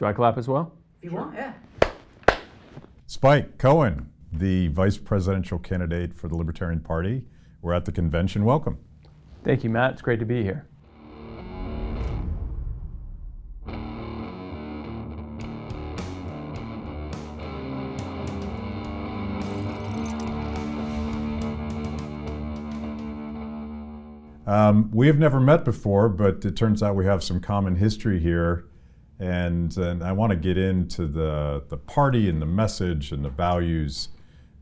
Do I clap as well? If you want, yeah. Spike Cohen, the vice presidential candidate for the Libertarian Party. We're at the convention. Welcome. Thank you, Matt. It's great to be here. Um, we have never met before, but it turns out we have some common history here. And, and I want to get into the, the party and the message and the values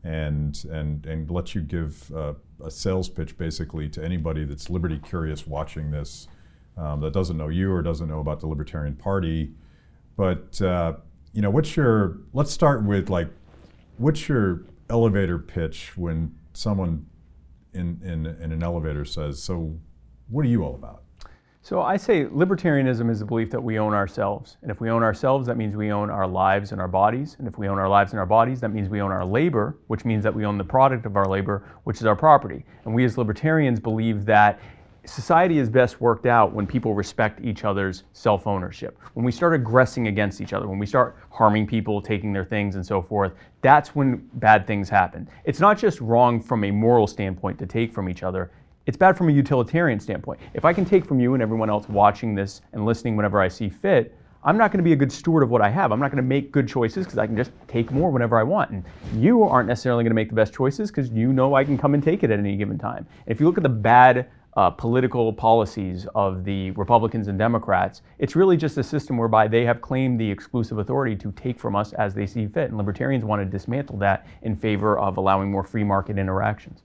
and, and, and let you give a sales pitch basically to anybody that's liberty curious watching this um, that doesn't know you or doesn't know about the Libertarian Party. But, uh, you know, what's your, let's start with like, what's your elevator pitch when someone in, in, in an elevator says, So, what are you all about? So, I say libertarianism is the belief that we own ourselves. And if we own ourselves, that means we own our lives and our bodies. And if we own our lives and our bodies, that means we own our labor, which means that we own the product of our labor, which is our property. And we as libertarians believe that society is best worked out when people respect each other's self ownership. When we start aggressing against each other, when we start harming people, taking their things, and so forth, that's when bad things happen. It's not just wrong from a moral standpoint to take from each other. It's bad from a utilitarian standpoint. If I can take from you and everyone else watching this and listening whenever I see fit, I'm not going to be a good steward of what I have. I'm not going to make good choices because I can just take more whenever I want. And you aren't necessarily going to make the best choices because you know I can come and take it at any given time. If you look at the bad uh, political policies of the Republicans and Democrats. It's really just a system whereby they have claimed the exclusive authority to take from us as they see fit. And libertarians want to dismantle that in favor of allowing more free market interactions.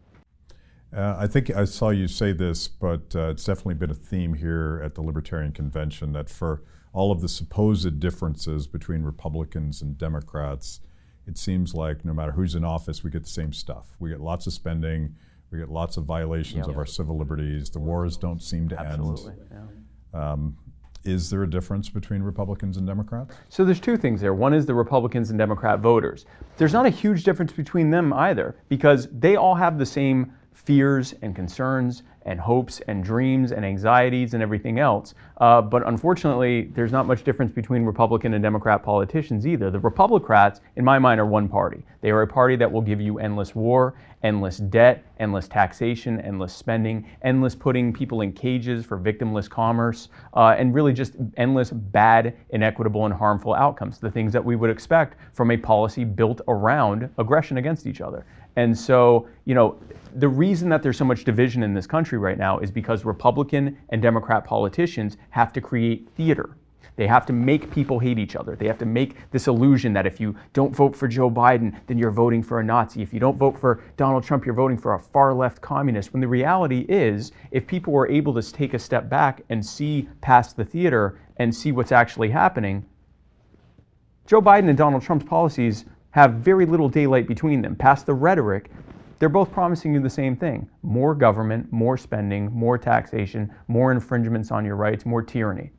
Uh, I think I saw you say this, but uh, it's definitely been a theme here at the Libertarian Convention that for all of the supposed differences between Republicans and Democrats, it seems like no matter who's in office, we get the same stuff. We get lots of spending, we get lots of violations of our civil liberties. The wars don't seem to Absolutely, end. Yeah. Um, is there a difference between Republicans and Democrats? So there's two things there. One is the Republicans and Democrat voters. There's not a huge difference between them either because they all have the same fears and concerns and hopes and dreams and anxieties and everything else. Uh, but unfortunately, there's not much difference between Republican and Democrat politicians either. The Republicans, in my mind, are one party. They are a party that will give you endless war, endless debt, endless taxation, endless spending, endless putting people in cages for victimless commerce, uh, and really just endless bad, inequitable, and harmful outcomes. The things that we would expect from a policy built around aggression against each other. And so, you know, the reason that there's so much division in this country right now is because Republican and Democrat politicians have to create theater. They have to make people hate each other. They have to make this illusion that if you don't vote for Joe Biden, then you're voting for a Nazi. If you don't vote for Donald Trump, you're voting for a far left communist. When the reality is, if people were able to take a step back and see past the theater and see what's actually happening, Joe Biden and Donald Trump's policies have very little daylight between them. Past the rhetoric, they're both promising you the same thing more government, more spending, more taxation, more infringements on your rights, more tyranny.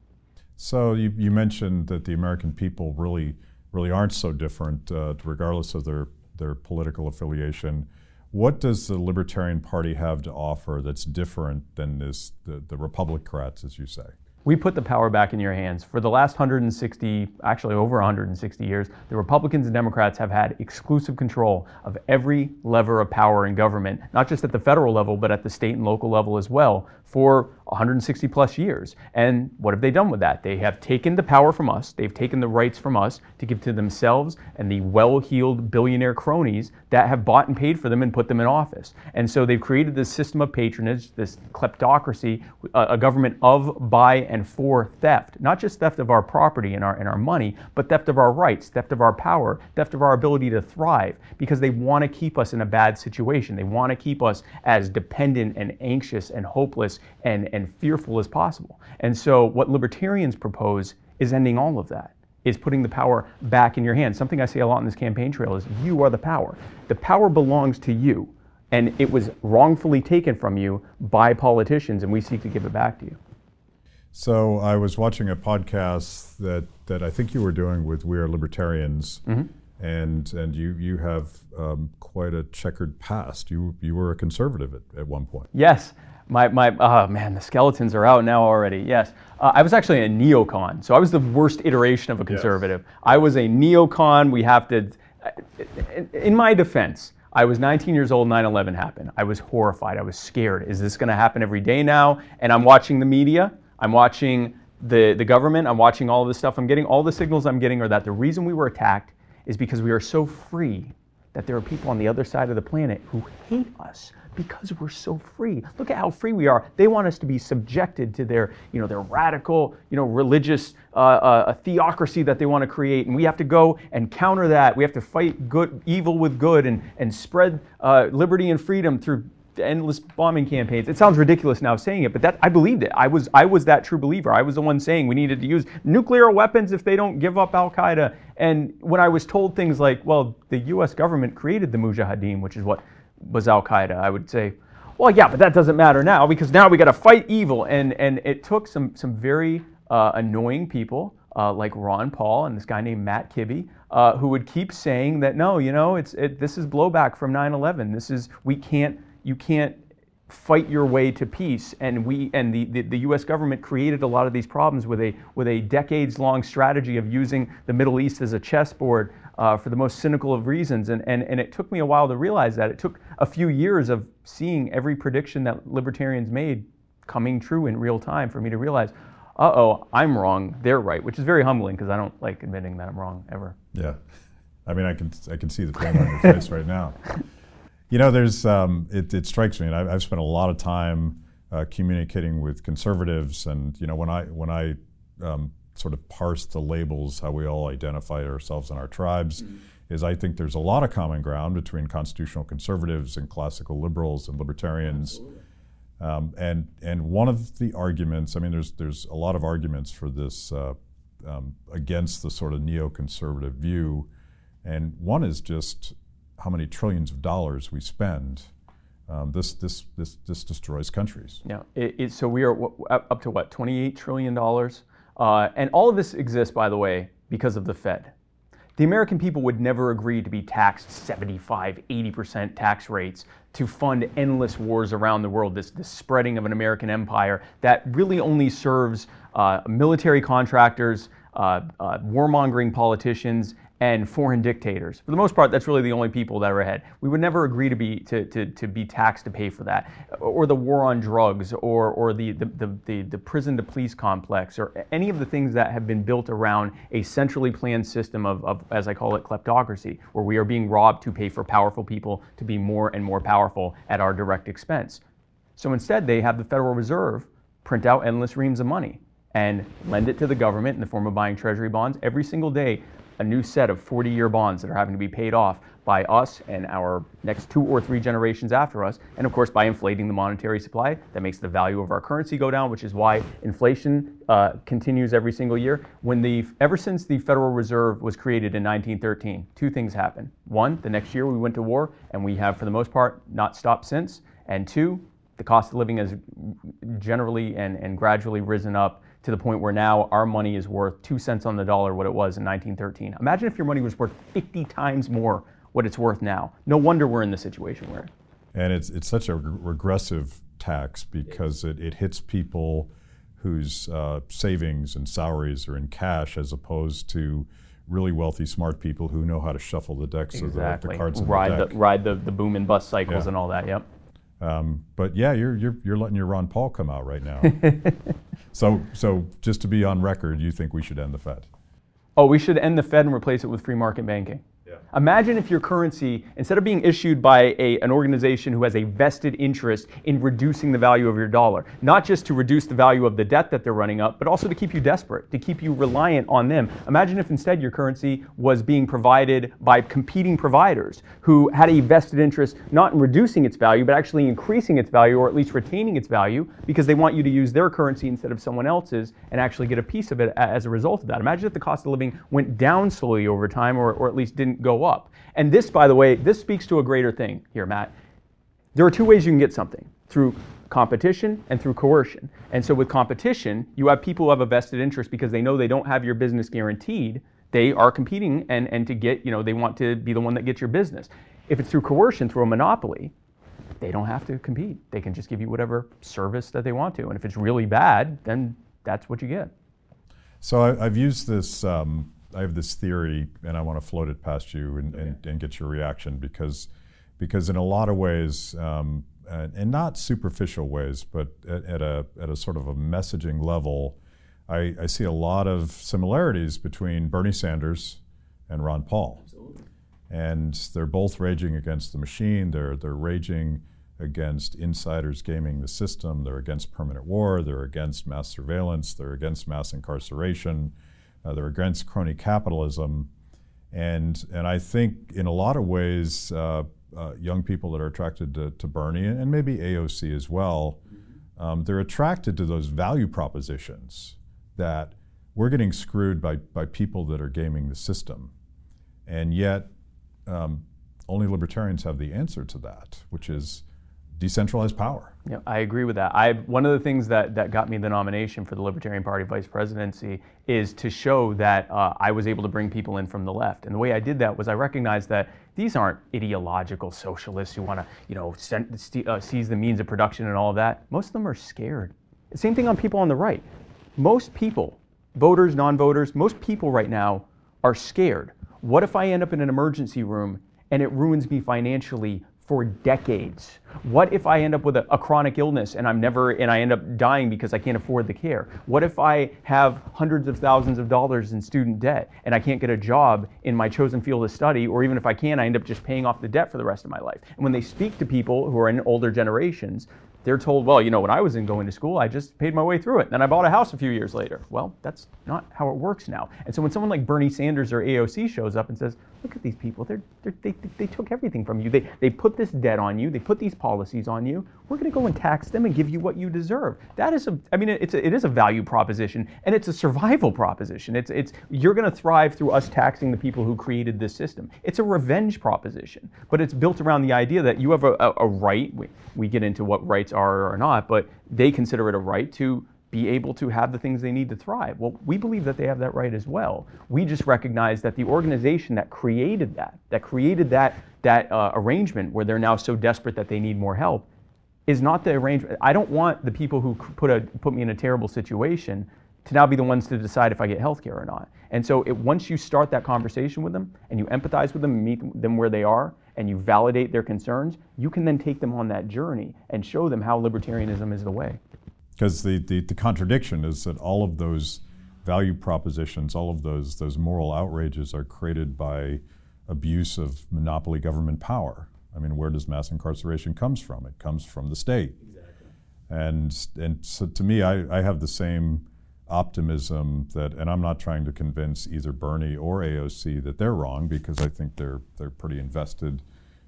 So you, you mentioned that the American people really, really aren't so different, uh, regardless of their, their political affiliation. What does the Libertarian Party have to offer that's different than this, the, the Republicrats, as you say? We put the power back in your hands. For the last 160, actually over 160 years, the Republicans and Democrats have had exclusive control of every lever of power in government, not just at the federal level, but at the state and local level as well, for 160 plus years. And what have they done with that? They have taken the power from us, they've taken the rights from us to give to themselves and the well heeled billionaire cronies that have bought and paid for them and put them in office. And so they've created this system of patronage, this kleptocracy, a government of, by, and for theft. Not just theft of our property and our, and our money, but theft of our rights, theft of our power, theft of our ability to thrive, because they want to keep us in a bad situation. They want to keep us as dependent and anxious and hopeless and, and fearful as possible. And so, what libertarians propose is ending all of that, is putting the power back in your hands. Something I say a lot in this campaign trail is you are the power. The power belongs to you, and it was wrongfully taken from you by politicians, and we seek to give it back to you. So I was watching a podcast that, that I think you were doing with We Are Libertarians, mm-hmm. and and you you have um, quite a checkered past. You you were a conservative at, at one point. Yes, My, my, oh man, the skeletons are out now already. Yes. Uh, I was actually a neocon, so I was the worst iteration of a conservative. Yes. I was a neocon. We have to, in my defense, I was 19 years old, 9 11 happened. I was horrified. I was scared. Is this going to happen every day now? And I'm watching the media, I'm watching the, the government, I'm watching all of this stuff. I'm getting all the signals I'm getting are that the reason we were attacked is because we are so free that there are people on the other side of the planet who hate us because we're so free. Look at how free we are. They want us to be subjected to their, you know, their radical, you know, religious uh, uh, theocracy that they want to create, and we have to go and counter that. We have to fight good, evil with good, and and spread uh, liberty and freedom through endless bombing campaigns. It sounds ridiculous now saying it, but that I believed it. I was I was that true believer. I was the one saying we needed to use nuclear weapons if they don't give up Al Qaeda. And when I was told things like, well, the U.S. government created the Mujahideen, which is what was Al Qaeda, I would say, well, yeah, but that doesn't matter now because now we got to fight evil. And and it took some some very uh, annoying people. Uh, like Ron Paul and this guy named Matt Kibbe, uh, who would keep saying that no, you know, it's it, this is blowback from 9/11. This is we can't you can't fight your way to peace. And we and the, the, the, U.S. government created a lot of these problems with a with a decades-long strategy of using the Middle East as a chessboard uh, for the most cynical of reasons. And, and and it took me a while to realize that. It took a few years of seeing every prediction that libertarians made coming true in real time for me to realize. Uh oh, I'm wrong. They're right, which is very humbling because I don't like admitting that I'm wrong ever. Yeah, I mean, I can I can see the pain on your face right now. You know, there's um, it, it, strikes me, and I've, I've, spent a lot of time uh, communicating with conservatives, and you know, when I when I um, sort of parse the labels, how we all identify ourselves and our tribes, mm-hmm. is I think there's a lot of common ground between constitutional conservatives and classical liberals and libertarians. Um, and and one of the arguments, I mean, there's there's a lot of arguments for this uh, um, against the sort of neoconservative view, and one is just how many trillions of dollars we spend, um, this, this, this, this destroys countries. Yeah, it, it, so we are up to what, $28 trillion? Uh, and all of this exists, by the way, because of the Fed. The American people would never agree to be taxed 75, 80% tax rates to fund endless wars around the world, this, this spreading of an American empire that really only serves uh, military contractors, uh, uh, warmongering politicians, and foreign dictators. For the most part, that's really the only people that are ahead. We would never agree to be to, to, to be taxed to pay for that, or the war on drugs, or or the the, the, the, the prison to police complex, or any of the things that have been built around a centrally planned system of, of as I call it kleptocracy, where we are being robbed to pay for powerful people to be more and more powerful at our direct expense. So instead, they have the Federal Reserve print out endless reams of money and lend it to the government in the form of buying treasury bonds every single day a new set of 40 year bonds that are having to be paid off by us and our next two or three generations after us. And of course, by inflating the monetary supply, that makes the value of our currency go down, which is why inflation uh, continues every single year. When the, ever since the Federal Reserve was created in 1913, two things happened. One, the next year we went to war, and we have, for the most part, not stopped since. And two, the cost of living has generally and, and gradually risen up to the point where now our money is worth two cents on the dollar what it was in 1913. Imagine if your money was worth 50 times more what it's worth now. No wonder we're in the situation we're in. And it's, it's such a regressive tax because it, it hits people whose uh, savings and salaries are in cash as opposed to really wealthy, smart people who know how to shuffle the decks exactly. of the, the cards ride the deck. The, ride the, the boom and bust cycles yeah. and all that, yep. Um, but yeah, you're, you're, you're letting your Ron Paul come out right now. so, so just to be on record, you think we should end the Fed? Oh, we should end the Fed and replace it with free market banking. Imagine if your currency, instead of being issued by a, an organization who has a vested interest in reducing the value of your dollar, not just to reduce the value of the debt that they're running up, but also to keep you desperate, to keep you reliant on them. Imagine if instead your currency was being provided by competing providers who had a vested interest not in reducing its value, but actually increasing its value or at least retaining its value because they want you to use their currency instead of someone else's and actually get a piece of it as a result of that. Imagine if the cost of living went down slowly over time or, or at least didn't go up. And this, by the way, this speaks to a greater thing here, Matt. There are two ways you can get something through competition and through coercion. And so with competition, you have people who have a vested interest because they know they don't have your business guaranteed. They are competing and, and to get, you know, they want to be the one that gets your business. If it's through coercion, through a monopoly, they don't have to compete. They can just give you whatever service that they want to. And if it's really bad, then that's what you get. So I, have used this. Um, I have this theory, and I want to float it past you and, okay. and, and, get your reaction because, because in a lot of ways, um, and, and, not superficial ways, but at, at, a at a sort of a messaging level, I, I see a lot of similarities between Bernie Sanders and Ron Paul. Absolutely. And they're both raging against the machine. They're they're raging against insiders gaming the system. They're against permanent war. They're against mass surveillance. They're against mass incarceration. Uh, they're against crony capitalism. And, and I think in a lot of ways, uh, uh, young people that are attracted to, to, Bernie and maybe AOC as well, um, they're attracted to those value propositions that we're getting screwed by, by people that are gaming the system. And yet, um, only libertarians have the answer to that, which is decentralized power. Yeah, I agree with that. I one of the things that that got me the nomination for the Libertarian Party vice presidency is to show that uh, I was able to bring people in from the left. And the way I did that was I recognized that these aren't ideological socialists who want to, you know, send, uh, seize the means of production and all of that. Most of them are scared. Same thing on people on the right. Most people, voters, non-voters, most people right now are scared. What if I end up in an emergency room and it ruins me financially for decades. What if I end up with a, a, chronic illness and I'm never and I end up dying because I can't afford the care? What if I have hundreds of thousands of dollars in student debt and I can't get a job in my chosen field of study or even if I can I end up just paying off the debt for the rest of my life? And when they speak to people who are in older generations, they're told, well, you know, when I was in going to school, I just paid my way through it. Then I bought a house a few years later. Well, that's not how it works now. And so when someone like Bernie Sanders or AOC shows up and says, look at these people, they're, they're, they, they took everything from you. They, they put this debt on you, they put these policies on you. We're going to go and tax them and give you what you deserve. That is a, I mean, it's a, it is a value proposition and it's a survival proposition. It's, it's, you're going to thrive through us taxing the people who created this system. It's a revenge proposition, but it's built around the idea that you have a, a, a right. We, we get into what rights are or not, but they consider it a right to be able to have the things they need to thrive. Well, we believe that they have that right as well. We just recognize that the organization that created that, that created that, that uh, arrangement where they're now so desperate that they need more help, is not the arrangement. I don't want the people who put, a, put me in a terrible situation to now be the ones to decide if I get health care or not. And so it, once you start that conversation with them and you empathize with them meet them where they are, and you validate their concerns, you can then take them on that journey and show them how libertarianism is the way. Because the, the, the, contradiction is that all of those value propositions, all of those, those moral outrages are created by abuse of monopoly government power. I mean, where does mass incarceration comes from? It comes from the state. Exactly. And, and so to me, I, I have the same optimism that, and I'm not trying to convince either Bernie or AOC that they're wrong because I think they're they're pretty invested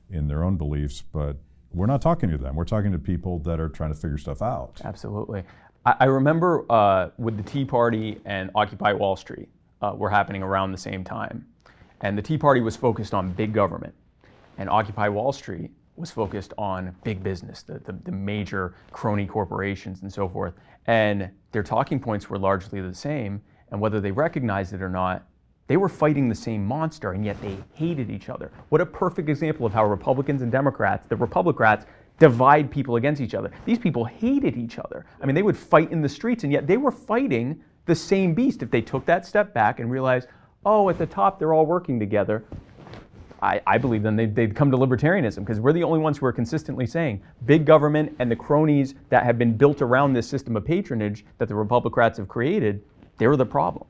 in their own beliefs, but we're not talking to them. We're talking to people that are trying to figure stuff out. Absolutely. I, I remember uh, with the Tea Party and Occupy Wall Street uh, were happening around the same time, and the Tea Party was focused on big government, and Occupy Wall Street was focused on big business, the, the, the, major crony corporations and so forth. And their talking points were largely the same. And whether they recognized it or not, they were fighting the same monster, and yet they hated each other. What a perfect example of how Republicans and Democrats, the Republicrats, divide people against each other. These people hated each other. I mean, they would fight in the streets, and yet they were fighting the same beast if they took that step back and realized, oh, at the top they're all working together. I, I believe then they'd, they'd come to libertarianism because we're the only ones who are consistently saying big government and the cronies that have been built around this system of patronage that the Republicrats have created, they're the problem.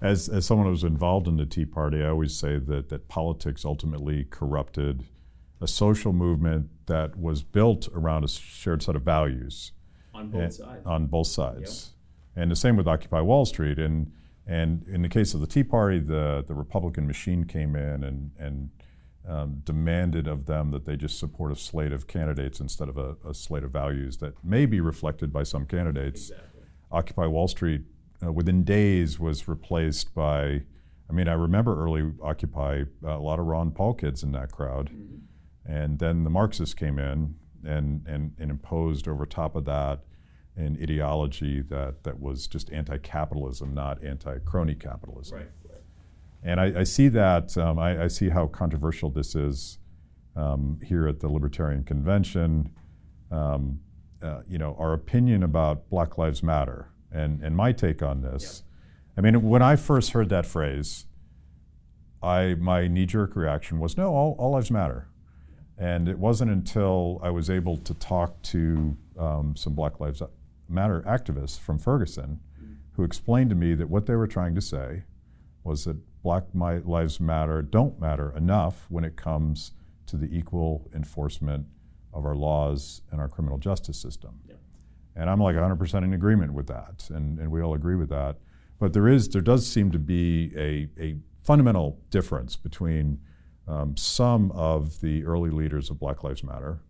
As, as someone who was involved in the Tea Party, I always say that, that politics ultimately corrupted a social movement that was built around a shared set of values. On both sides. On both sides. Yep. And the same with Occupy Wall Street. And, and in the case of the Tea Party, the, the Republican machine came in and, and um, demanded of them that they just support a slate of candidates instead of a, a, slate of values that may be reflected by some candidates. Exactly. Occupy Wall Street, uh, within days, was replaced by. I mean, I remember early Occupy, uh, a lot of Ron Paul kids in that crowd. Mm-hmm. And then the Marxists came in and, and, and imposed over top of that an ideology that, that was just anti capitalism, not anti crony capitalism. Right. And I, I see that, um, I, I, see how controversial this is um, here at the Libertarian Convention, um, uh, you know, our opinion about Black Lives Matter and, and my take on this. I mean, when I first heard that phrase, I my knee-jerk reaction was no, all, all lives matter. And it wasn't until I was able to talk to um, some Black Lives Matter activists from Ferguson who explained to me that what they were trying to say was that Black Lives Matter don't matter enough when it comes to the equal enforcement of our laws and our criminal justice system. Yeah. And I'm like 100% in agreement with that, and, and we all agree with that. But there is, there does seem to be a, a fundamental difference between um, some of the early leaders of Black Lives Matter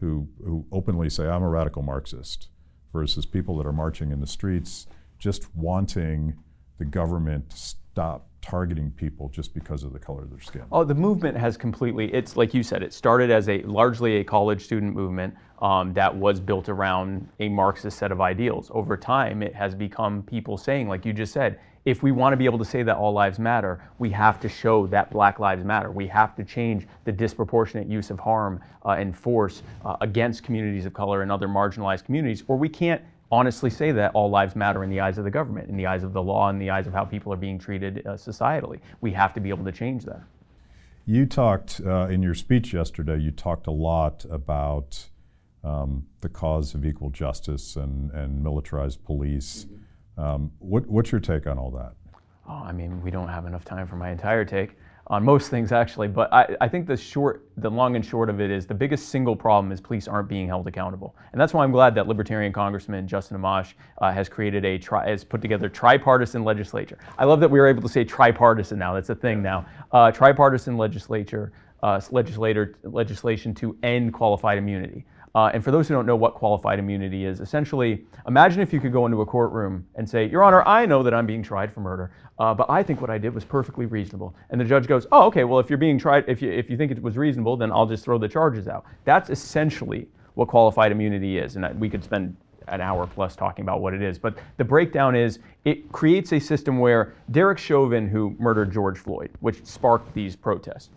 who, who openly say, I'm a radical Marxist, versus people that are marching in the streets just wanting the government to stop targeting people just because of the color of their skin. Oh, the movement has completely, it's like you said, it started as a largely a college student movement um, that was built around a Marxist set of ideals. Over time, it has become people saying, like you just said, if we want to be able to say that all lives matter, we have to show that Black Lives Matter. We have to change the disproportionate use of harm uh, and force uh, against communities of color and other marginalized communities, or we can't honestly say that all lives matter in the eyes of the government, in the eyes of the law, in the eyes of how people are being treated uh, societally. We have to be able to change that. You talked uh, in your speech yesterday, you talked a lot about um, the cause of equal justice and, and militarized police. Mm-hmm. Um, what, what's your take on all that? Oh, I mean, we don't have enough time for my entire take on most things actually. But I, I think the short, the long and short of it is the biggest single problem is police aren't being held accountable, and that's why I'm glad that Libertarian Congressman Justin Amash uh, has created a tri- has put together tripartisan legislature. I love that we are able to say tripartisan now. That's a thing now. Uh, tripartisan legislature, uh, legislator legislation to end qualified immunity. Uh, and for those who don't know what qualified immunity is, essentially, imagine if you could go into a courtroom and say, Your Honor, I know that I'm being tried for murder, uh, but I think what I did was perfectly reasonable. And the judge goes, Oh, okay, well, if you're being tried, if you, if you think it was reasonable, then I'll just throw the charges out. That's essentially what qualified immunity is. And we could spend an hour plus talking about what it is. But the breakdown is it creates a system where Derek Chauvin, who murdered George Floyd, which sparked these protests,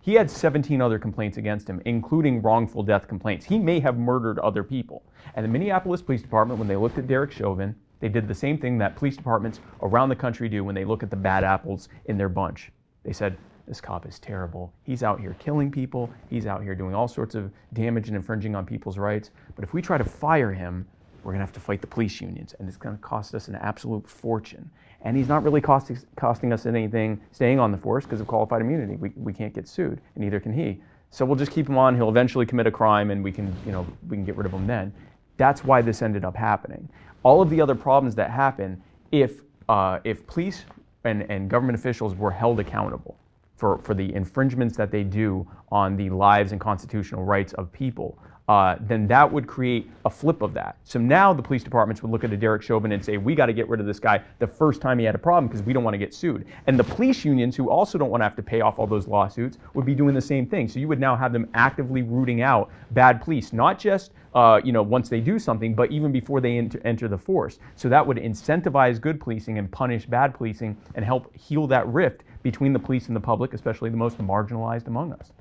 he had 17 other complaints against him, including wrongful death complaints. He may have murdered other people. And the Minneapolis Police Department, when they looked at Derek Chauvin, they did the same thing that police departments around the country do when they look at the bad apples in their bunch. They said, this cop is terrible. He's out here killing people. He's out here doing all sorts of damage and infringing on people's rights. But if we try to fire him, we're going to have to fight the police unions, and it's going to cost us an absolute fortune and he's not really costing, costing us anything staying on the force because of qualified immunity. We, we can't get sued, and neither can he. So we'll just keep him on. He'll eventually commit a crime, and we can, you know, we can get rid of him then. That's why this ended up happening. All of the other problems that happen, if uh, if police and, and government officials were held accountable for, for the infringements that they do on the lives and constitutional rights of people, uh, then that would create a flip of that. So now the police departments would look at a Derek Chauvin and say, we got to get rid of this guy the first time he had a problem because we don't want to get sued. And the police unions, who also don't want to have to pay off all those lawsuits, would be doing the same thing. So you would now have them actively rooting out bad police, not just uh, you know once they do something, but even before they enter, enter the force. So that would incentivize good policing and punish bad policing and help heal that rift between the police and the public, especially the most marginalized among us.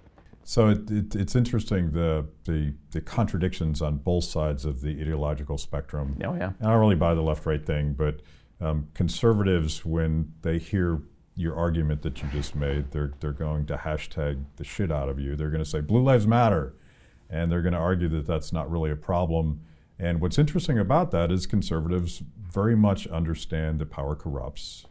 So it, it, it's interesting the, the, the contradictions on both sides of the ideological spectrum. Oh yeah. I don't really buy the left right thing, but um, conservatives, when they hear your argument that you just made, they're they're going to hashtag the shit out of you. They're going to say Blue Lives Matter, and they're going to argue that that's not really a problem. And what's interesting about that is conservatives very much understand that power corrupts,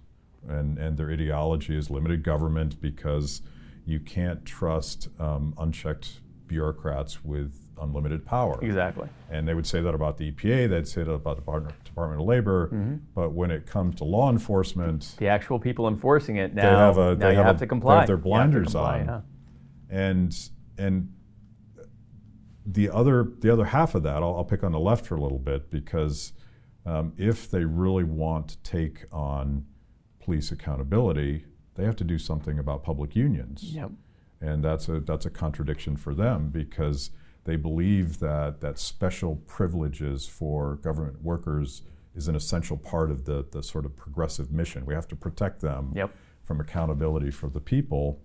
and and their ideology is limited government because you can't trust um, unchecked bureaucrats with unlimited power. Exactly. And they would say that about the EPA, they'd say that about the Department, of Labor, mm-hmm. but when it comes to law enforcement, the actual people enforcing it now, they have, a, they have, have a, to comply. They have their blinders comply, on. And and the other the other half of that, I'll, I'll pick on the left for a little bit because um, if they really want to take on police accountability, they have to do something about public unions. Yep. And that's a that's a contradiction for them because they believe that that special privileges for government workers is an essential part of the, the sort of progressive mission. We have to protect them yep. from accountability for the people.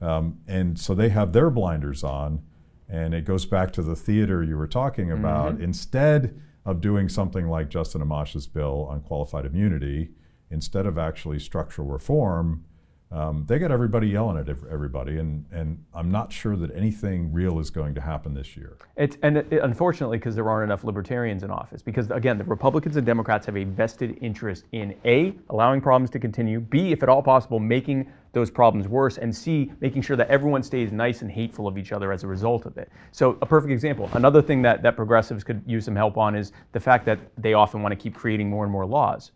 Um, and so they have their blinders on, and it goes back to the theater you were talking about. Mm-hmm. Instead of doing something like Justin Amash's bill on qualified immunity, instead of actually structural reform, um, they got everybody yelling at everybody, and, and I'm not sure that anything real is going to happen this year. It's, and it, unfortunately, because there aren't enough libertarians in office, because again, the Republicans and Democrats have a vested interest in A, allowing problems to continue, B, if at all possible, making those problems worse, and C, making sure that everyone stays nice and hateful of each other as a result of it. So, a perfect example, another thing that, that progressives could use some help on is the fact that they often want to keep creating more and more laws.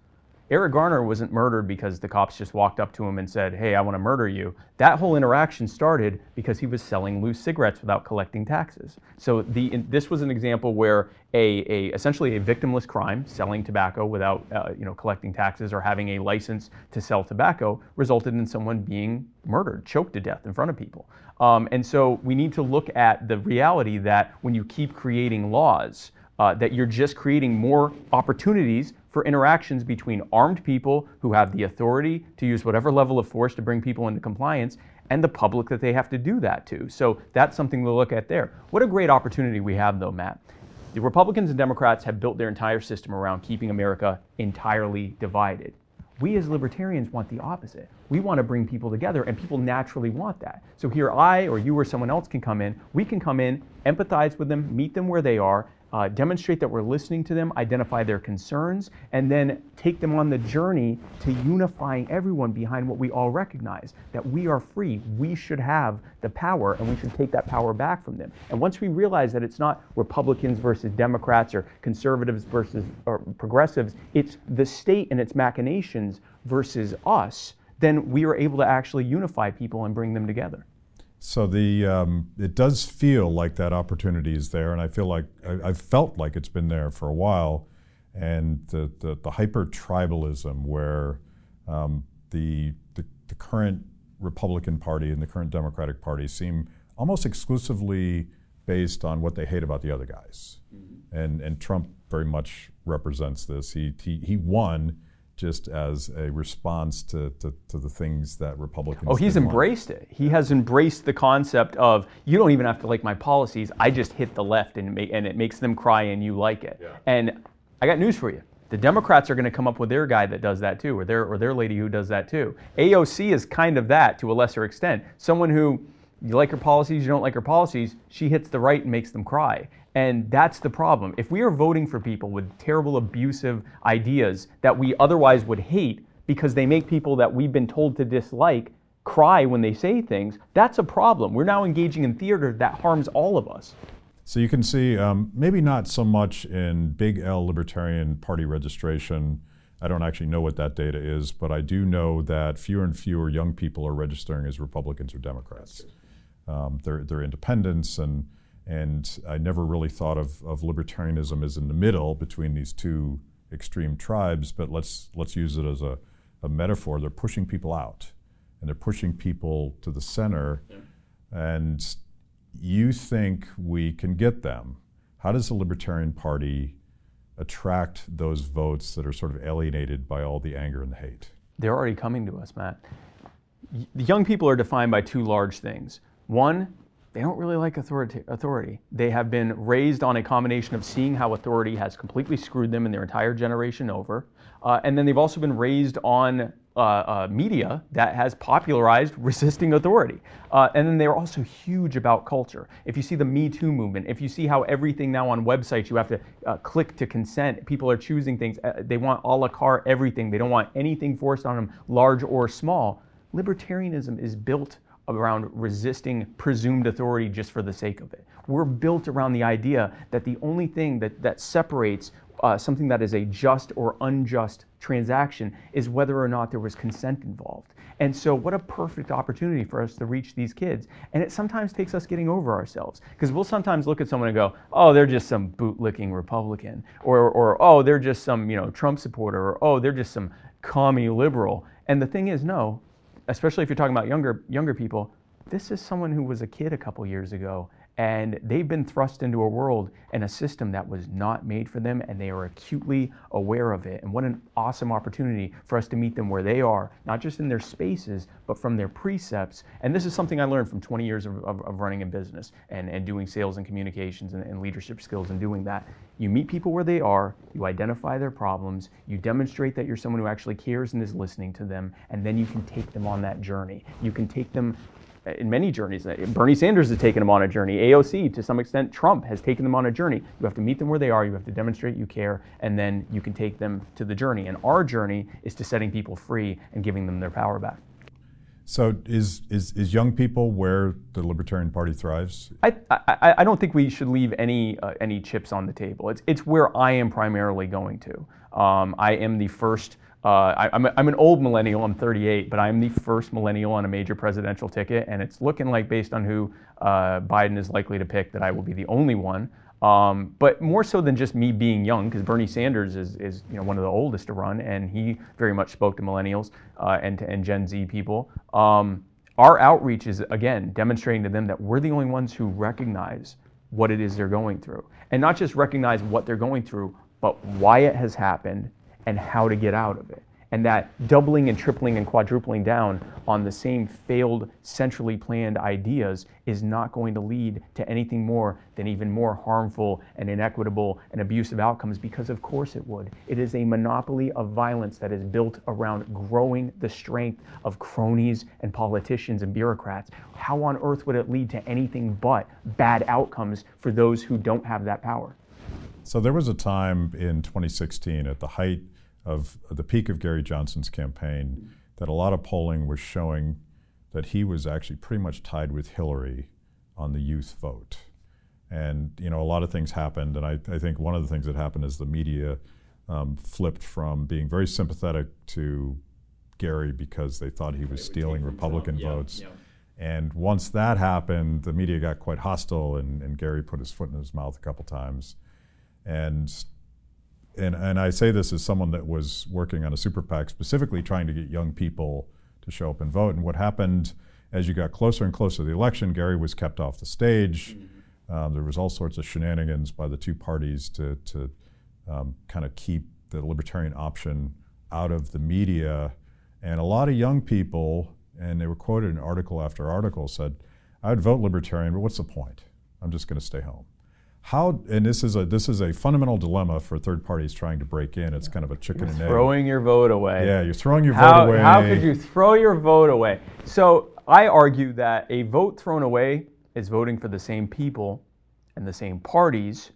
Eric Garner wasn't murdered because the cops just walked up to him and said, Hey, I want to murder you. That whole interaction started because he was selling loose cigarettes without collecting taxes. So the, this was an example where a, a essentially a victimless crime, selling tobacco without uh, you know, collecting taxes or having a license to sell tobacco, resulted in someone being murdered, choked to death in front of people. Um, and so we need to look at the reality that when you keep creating laws, uh, that you're just creating more opportunities for interactions between armed people who have the authority to use whatever level of force to bring people into compliance and the public that they have to do that to. So that's something to look at there. What a great opportunity we have, though, Matt. The Republicans and Democrats have built their entire system around keeping America entirely divided. We as libertarians want the opposite. We want to bring people together, and people naturally want that. So here, I or you or someone else can come in. We can come in, empathize with them, meet them where they are, uh, demonstrate that we're listening to them, identify their concerns, and then take them on the journey to unifying everyone behind what we all recognize that we are free. We should have the power, and we should take that power back from them. And once we realize that it's not Republicans versus Democrats or conservatives versus or progressives, it's the state and its machinations versus us, then we are able to actually unify people and bring them together. So the um, it does feel like that opportunity is there, and I feel like I, have felt like it's been there for a while, and the the, the hyper tribalism where um, the, the, the current Republican Party and the current Democratic Party seem almost exclusively based on what they hate about the other guys, mm-hmm. and and Trump very much represents this. He he he won just as a response to, to, to, the things that Republicans. Oh, he's embraced want. it. He has embraced the concept of you don't even have to like my policies. I just hit the left and, make, and it makes them cry and you like it. Yeah. And I got news for you. The Democrats are going to come up with their guy that does that too, or their or their lady who does that too. AOC is kind of that to a lesser extent. Someone who you like her policies, you don't like her policies, she hits the right and makes them cry. And that's the problem. If we are voting for people with terrible, abusive ideas that we otherwise would hate because they make people that we've been told to dislike cry when they say things, that's a problem. We're now engaging in theater that harms all of us. So you can see, um, maybe not so much in Big L Libertarian Party registration. I don't actually know what that data is, but I do know that fewer and fewer young people are registering as Republicans or Democrats. Um, they're, they're independents and and I never really thought of, of libertarianism as in the middle between these two extreme tribes, but let's, let's use it as a, a metaphor. They're pushing people out and they're pushing people to the center. Yeah. And you think we can get them. How does the Libertarian Party attract those votes that are sort of alienated by all the anger and the hate? They're already coming to us, Matt. The young people are defined by two large things. One, they don't really like authority. They have been raised on a combination of seeing how authority has completely screwed them and their entire generation over. Uh, and then they've also been raised on uh, uh, media that has popularized resisting authority. Uh, and then they're also huge about culture. If you see the Me Too movement, if you see how everything now on websites you have to uh, click to consent, people are choosing things. Uh, they want a la carte everything. They don't want anything forced on them, large or small. Libertarianism is built around resisting presumed authority just for the sake of it. We're built around the idea that the only thing that, that separates uh, something that is a just or unjust transaction is whether or not there was consent involved. And so, what a perfect opportunity for us to reach these kids. And it sometimes takes us getting over ourselves because we'll sometimes look at someone and go, "Oh, they're just some bootlicking Republican," or, or "Oh, they're just some you know Trump supporter," or "Oh, they're just some commie liberal." And the thing is, no, especially if you're talking about younger younger people, this is someone who was a kid a couple years ago and they've been thrust into a world and a system that was not made for them and they are acutely aware of it. And what an awesome opportunity for us to meet them where they are not just in their spaces but from their precepts. And this is something i learned from 20 years of, of, of running a business and, and doing sales and communications and, and leadership skills and doing that. You meet people where they are you identify their problems you demonstrate that you're someone who actually cares and is listening to them and then you can take them on that journey. You can take them in many journeys. Bernie Sanders has taken them on a journey. AOC, to some extent, Trump has taken them on a journey. You have to meet them where they are. You have to demonstrate you care, and then you can take them to the journey. And our journey is to setting people free and giving them their power back. So, is is, is young people where the Libertarian Party thrives? I, I, I don't think we should leave any uh, any chips on the table. It's it's where I am primarily going to. Um, I am the first uh, I, am I'm an old millennial, I'm 38, but I'm the first millennial on a major presidential ticket, and it's looking like, based on who uh, Biden is likely to pick, that I will be the only one. Um, but more so than just me being young, because Bernie Sanders is, is you know, one of the oldest to run, and he very much spoke to millennials uh, and, to, and Gen Z people. Um, our outreach is, again, demonstrating to them that we're the only ones who recognize what it is they're going through. And not just recognize what they're going through, but why it has happened and how to get out of it. And that doubling and tripling and quadrupling down on the same failed, centrally planned ideas is not going to lead to anything more than even more harmful and inequitable and abusive outcomes, because of course it would. It is a monopoly of violence that is built around growing the strength of cronies and politicians and bureaucrats. How on earth would it lead to anything but bad outcomes for those who don't have that power? So there was a time in 2016 at the height of the peak of Gary Johnson's campaign that a lot of polling was showing that he was actually pretty much tied with Hillary on the youth vote. And you know, a lot of things happened, and I, I think one of the things that happened is the media um, flipped from being very sympathetic to Gary because they thought he was stealing Republican votes. Yeah, yeah. And once that happened, the media got quite hostile, and, and Gary put his foot in his mouth a couple times. And and, and I say this as someone that was working on a super PAC specifically trying to get young people to show up and vote. And what happened as you got closer and closer to the election, Gary was kept off the stage. Mm-hmm. Um, there was all sorts of shenanigans by the two parties to, to um, kind of keep the libertarian option out of the media. And a lot of young people, and they were quoted in article after article, said, I would vote libertarian, but what's the point? I'm just going to stay home how and this is a this is a fundamental dilemma for third parties trying to break in. It's kind of a chicken and egg. Throwing your vote away. Yeah, you're throwing your how, vote away. How could you throw your vote away? So I argue that a vote thrown away is voting for the same people and the same parties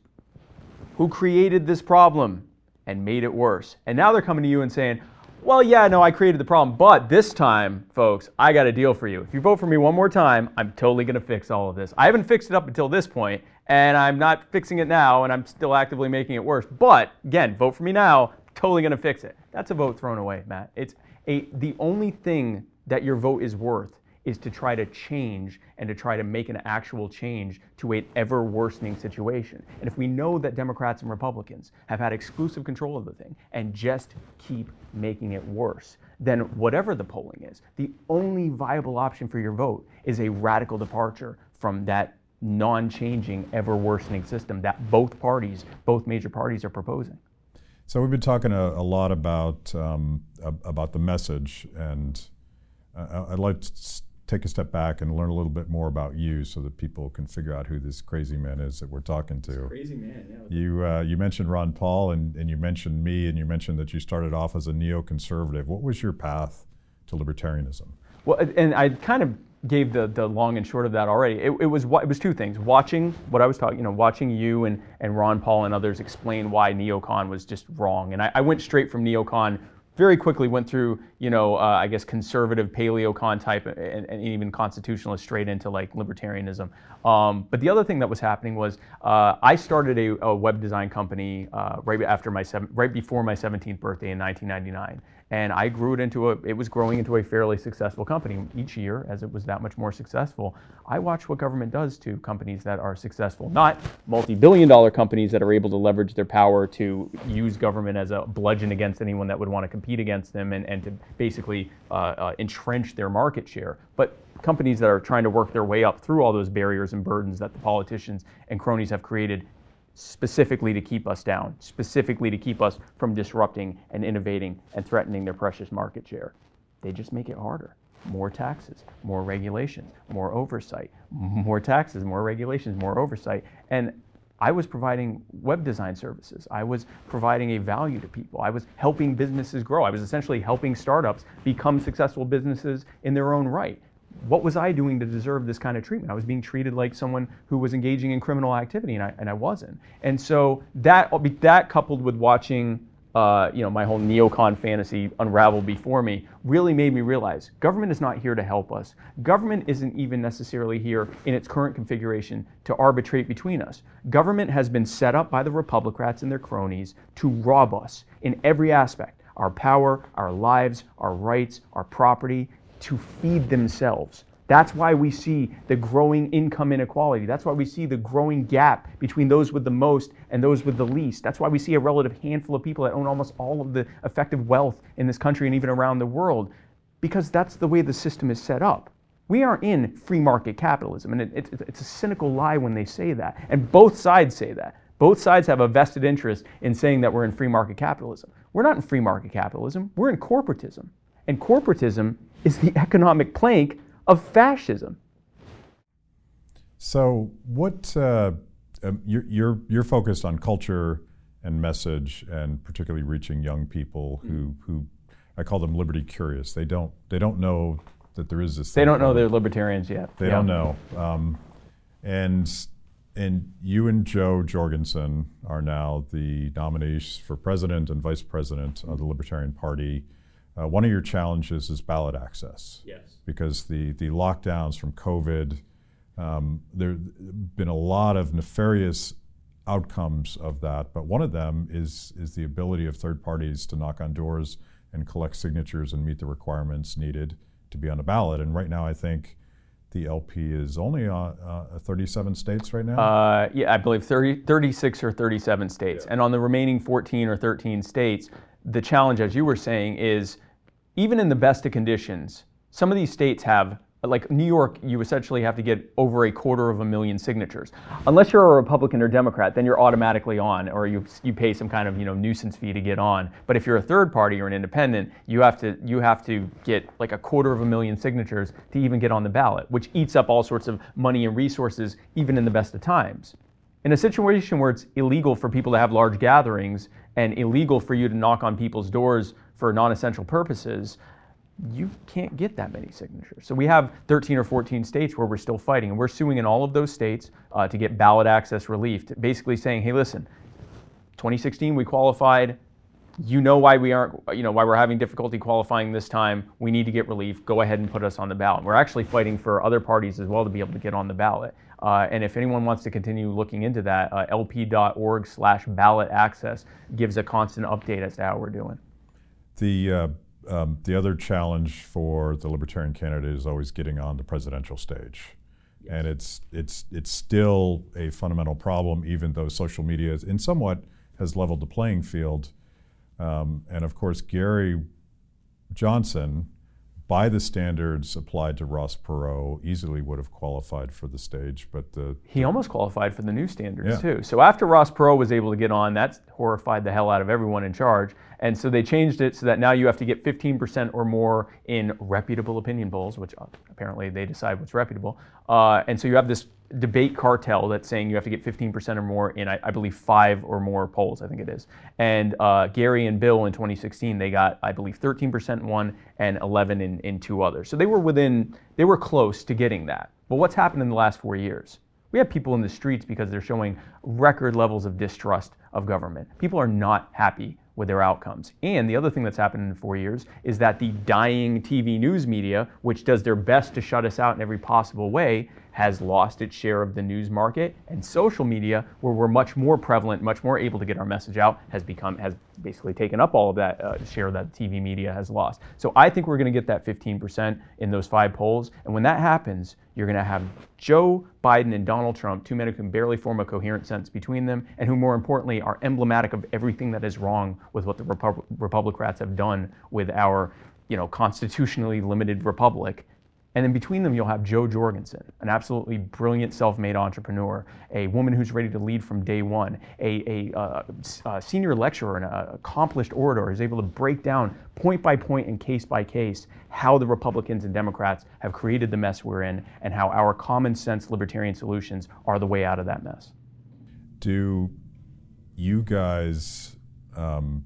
who created this problem and made it worse. And now they're coming to you and saying, well, yeah, no, I created the problem, but this time, folks, I got a deal for you. If you vote for me one more time, I'm totally going to fix all of this. I haven't fixed it up until this point, and I'm not fixing it now, and I'm still actively making it worse. But again, vote for me now, totally going to fix it. That's a vote thrown away, Matt. It's a the only thing that your vote is worth is to try to change and to try to make an actual change to an ever worsening situation. And if we know that Democrats and Republicans have had exclusive control of the thing and just keep making it worse, then whatever the polling is, the only viable option for your vote is a radical departure from that non-changing, ever worsening system that both parties, both major parties are proposing. So we've been talking a, a lot about um, about the message, and uh, I'd like to take a step back and learn a little bit more about you so that people can figure out who this crazy man is that we're talking to. crazy man, yeah. You, uh, you mentioned Ron Paul and, and you mentioned me and you mentioned that you started off as a neoconservative. What was your path to libertarianism? Well, and I kind of gave the, the long and short of that already. It, it, was it was two things: watching what I was talking, you know, watching you and, and Ron Paul and others explain why neocon was just wrong, and I, I went straight from neocon very quickly went through, you know, uh, I guess conservative paleocon type and, and, even constitutionalist straight into like libertarianism. Um, but the other thing that was happening was uh, I started a, a, web design company uh, right after my seven, right before my 17th birthday in 1999, and I grew it into a, it was growing into a fairly successful company each year as it was that much more successful. I watch what government does to companies that are successful, not multi billion dollar companies that are able to leverage their power to use government as a bludgeon against anyone that would want to compete against them and, and to basically uh, uh, entrench their market share. But companies that are trying to work their way up through all those barriers and burdens that the politicians and cronies have created specifically to keep us down, specifically to keep us from disrupting and innovating and threatening their precious market share. They just make it harder. More taxes, more regulations, more oversight, more taxes, more regulations, more oversight. And I was providing web design services. I was providing a value to people. I was helping businesses grow. I was essentially helping startups become successful businesses in their own right what was I doing to deserve this kind of treatment? I was being treated like someone who was engaging in criminal activity, and I, and I wasn't. And so that that coupled with watching, uh, you know, my whole neocon fantasy unravel before me, really made me realize government is not here to help us. Government isn't even necessarily here in its current configuration to arbitrate between us. Government has been set up by the Republicrats and their cronies to rob us in every aspect our power, our lives, our rights, our property, to feed themselves. That's why we see the growing income inequality. That's why we see the growing gap between those with the most and those with the least. That's why we see a relative handful of people that own almost all of the effective wealth in this country and even around the world, because that's the way the system is set up. We aren't in free market capitalism, and it, it, it's a cynical lie when they say that. And both sides say that. Both sides have a vested interest in saying that we're in free market capitalism. We're not in free market capitalism, we're in corporatism. And corporatism is the economic plank of fascism. So, what uh, um, you're, you're, you're focused on culture and message, and particularly reaching young people who who I call them liberty curious. They don't they don't know that there is this. They don't know they're libertarians yet. They yeah. don't know. Um, and and you and Jo Jorgensen are now the nominees for president and vice president of the Libertarian Party. Uh, one of your challenges is ballot access. Yes. Because the, the lockdowns from COVID, um, there have been a lot of nefarious outcomes of that, but one of them is, is the ability of third parties to knock on doors and collect signatures and meet the requirements needed to be on a ballot. And right now, I think the LP is only on uh, 37 states right now? Uh, yeah, I believe 30, 36 or 37 states. Yeah. And on the remaining 14 or 13 states, the challenge, as you were saying, is even in the best of conditions, some of these states have like New York, you essentially have to get over a quarter of a million signatures. Unless you're a Republican or Democrat, then you're automatically on, or you you pay some kind of you know nuisance fee to get on. But if you're a third party or an independent, you have to you have to get like a quarter of a million signatures to even get on the ballot, which eats up all sorts of money and resources, even in the best of times. In a situation where it's illegal for people to have large gatherings and illegal for you to knock on people's doors for non-essential purposes, you can't get that many signatures. So we have 13 or 14 states where we're still fighting, and we're suing in all of those states uh, to get ballot access relief, basically saying, hey, listen, 2016 we qualified. You know why we aren't, you know, why we're having difficulty qualifying this time. We need to get relief. Go ahead and put us on the ballot. We're actually fighting for other parties as well to be able to get on the ballot. Uh, and if anyone wants to continue looking into that, uh, lp.org slash ballot access gives a constant update as to how we're doing. The uh, um, the other challenge for the libertarian candidate is always getting on the presidential stage. Yes. And it's it's it's still a fundamental problem, even though social media is, in somewhat has leveled the playing field. Um, and of course, Gary Johnson by the standards applied to Ross Perot, easily would have qualified for the stage. But the, he almost qualified for the new standards yeah. too. So after Ross Perot was able to get on, that horrified the hell out of everyone in charge. And so they changed it so that now you have to get 15% or more in reputable opinion polls, which uh, apparently they decide what's reputable. Uh, and so you have this debate cartel that's saying you have to get 15% or more in, I, I, believe, five or more polls, I think it is. And uh, Gary and Bill in 2016, they got, I believe, 13% in one and 11 in, in two others. So they were within, they were close to getting that. But what's happened in the last four years? We have people in the streets because they're showing record levels of distrust of government. People are not happy with their outcomes. And the other thing that's happened in four years is that the dying TV news media, which does their best to shut us out in every possible way, has lost its share of the news market, and social media, where we're much more prevalent, much more able to get our message out, has become has basically taken up all of that uh, share that TV media has lost. So I think we're going to get that 15% in those five polls, and when that happens, you're going to have Joe Biden and Donald Trump, two men who can barely form a coherent sense between them, and who, more importantly, are emblematic of everything that is wrong with what the Repub- Republicrats have done with our, you know, constitutionally limited republic and then between them, you'll have Jo Jorgensen, an absolutely brilliant self made entrepreneur, a woman who's ready to lead from day one, a, a, uh, a senior lecturer and an accomplished orator who's able to break down point by point and case by case how the Republicans and Democrats have created the mess we're in and how our common sense libertarian solutions are the way out of that mess. Do you guys, um,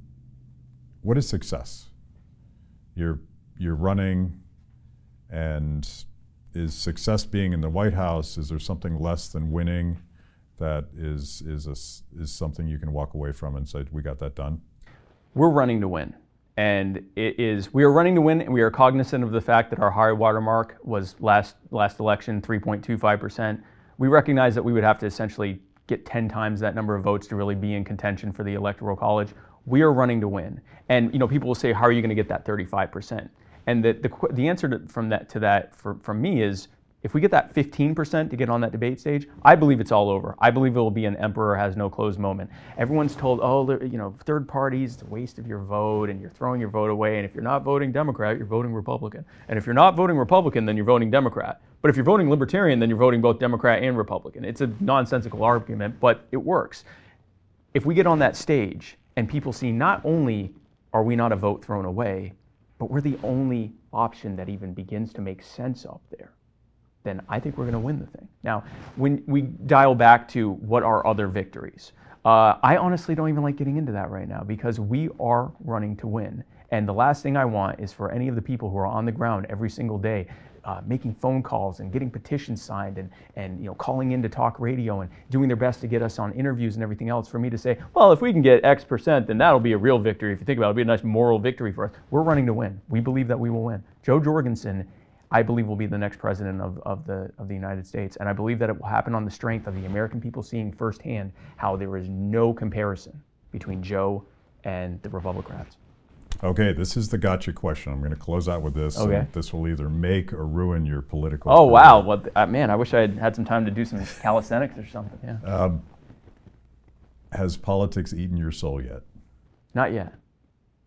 what is success? You're, you're running and is success being in the White House? Is there something less than winning that is is a, is something you can walk away from and say we got that done? We're running to win, and it is we are running to win, and we are cognizant of the fact that our high watermark was last last election 3.25 percent. We recognize that we would have to essentially get 10 times that number of votes to really be in contention for the electoral college. We are running to win, and you know people will say, how are you going to get that 35 percent? And the, the, the answer to, from that to that for, from me is if we get that 15% to get on that debate stage, I believe it's all over. I believe it will be an emperor has no clothes moment. Everyone's told, oh, you know, third parties, it's a waste of your vote, and you're throwing your vote away. And if you're not voting Democrat, you're voting Republican. And if you're not voting Republican, then you're voting Democrat. But if you're voting Libertarian, then you're voting both Democrat and Republican. It's a nonsensical argument, but it works. If we get on that stage and people see not only are we not a vote thrown away, but we're the only option that even begins to make sense up there, then I think we're going to win the thing. Now, when we dial back to what are other victories, uh, I honestly don't even like getting into that right now because we are running to win. And the last thing I want is for any of the people who are on the ground every single day uh, making phone calls and getting petitions signed and, and you know, calling in to talk radio and doing their best to get us on interviews and everything else for me to say, well, if we can get X percent, then that'll be a real victory. If you think about it, it'll be a nice moral victory for us. We're running to win. We believe that we will win. Jo Jorgensen, I believe, will be the next president of, of, the, of the United States. And I believe that it will happen on the strength of the American people seeing firsthand how there is no comparison between Jo and the Republicans. Okay, this is the gotcha question. I'm going to close out with this. Okay. This will either make or ruin your political. Oh career. wow! Well, uh, man, I wish I had had some time to do some calisthenics or something. Yeah. Um, has politics eaten your soul yet? Not yet.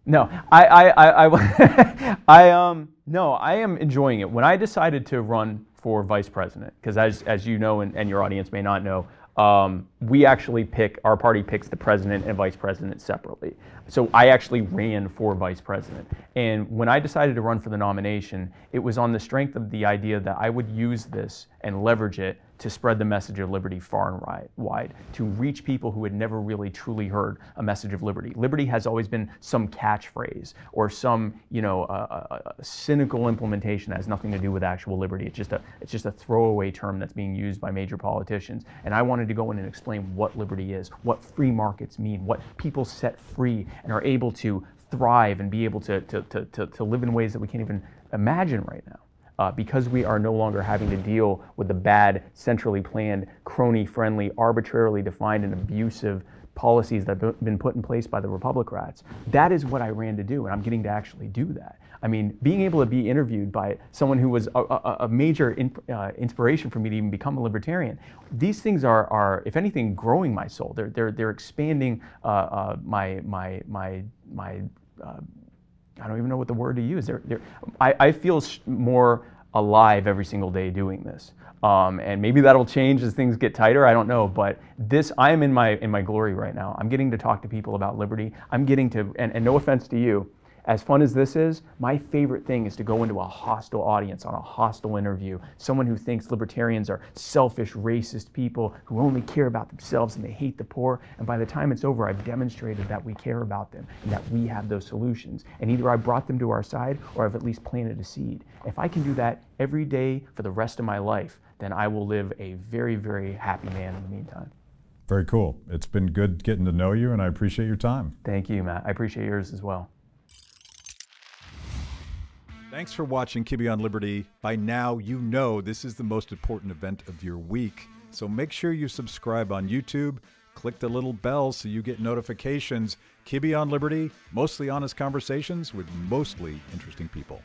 No, I, I, I, I, I, um, no, I am enjoying it. When I decided to run for vice president, because as, as you know, and, and your audience may not know, um, we actually pick, our party picks the president and vice president separately. So I actually ran for vice president. And when I decided to run for the nomination, it was on the strength of the idea that I would use this and leverage it to spread the message of liberty far and wide, to reach people who had never really truly heard a message of liberty. Liberty has always been some catchphrase or some, you know, cynical implementation that has nothing to do with actual liberty. It's just a it's just a throwaway term that's being used by major politicians. And I wanted to go in and explain what liberty is, what free markets mean, what people set free and are able to thrive and be able to, to, to, to, to live in ways that we can't even imagine right now uh, because we are no longer having to deal with the bad, centrally planned, crony friendly, arbitrarily defined, and abusive policies that have been put in place by the Republicrats. That is what I ran to do, and I'm getting to actually do that. I mean, being able to be interviewed by someone who was a, a, a major in, uh, inspiration for me to even become a libertarian, these things are, are if anything, growing my soul. They're, they're, they're expanding uh, uh, my, my, my, my uh, I don't even know what the word to use. They're, they're, I, I feel more alive every single day doing this. Um, and maybe that'll change as things get tighter. I don't know, but this I am in my in my glory right now. I'm getting to talk to people about liberty. I'm getting to, and, and no offense to you, as fun as this is, my favorite thing is to go into a hostile audience on a hostile interview. Someone who thinks libertarians are selfish, racist people who only care about themselves and they hate the poor. And by the time it's over, I've demonstrated that we care about them and that we have those solutions. And either I brought them to our side or I've at least planted a seed. If I can do that every day for the rest of my life, then I will live a very, very happy man in the meantime. Very cool. It's been good getting to know you, and I appreciate your time. Thank you, Matt. I appreciate yours as well. Thanks for watching Kibbe on Liberty. By now, you know this is the most important event of your week. So make sure you subscribe on YouTube. Click the little bell so you get notifications. Kibbe on Liberty, mostly honest conversations with mostly interesting people.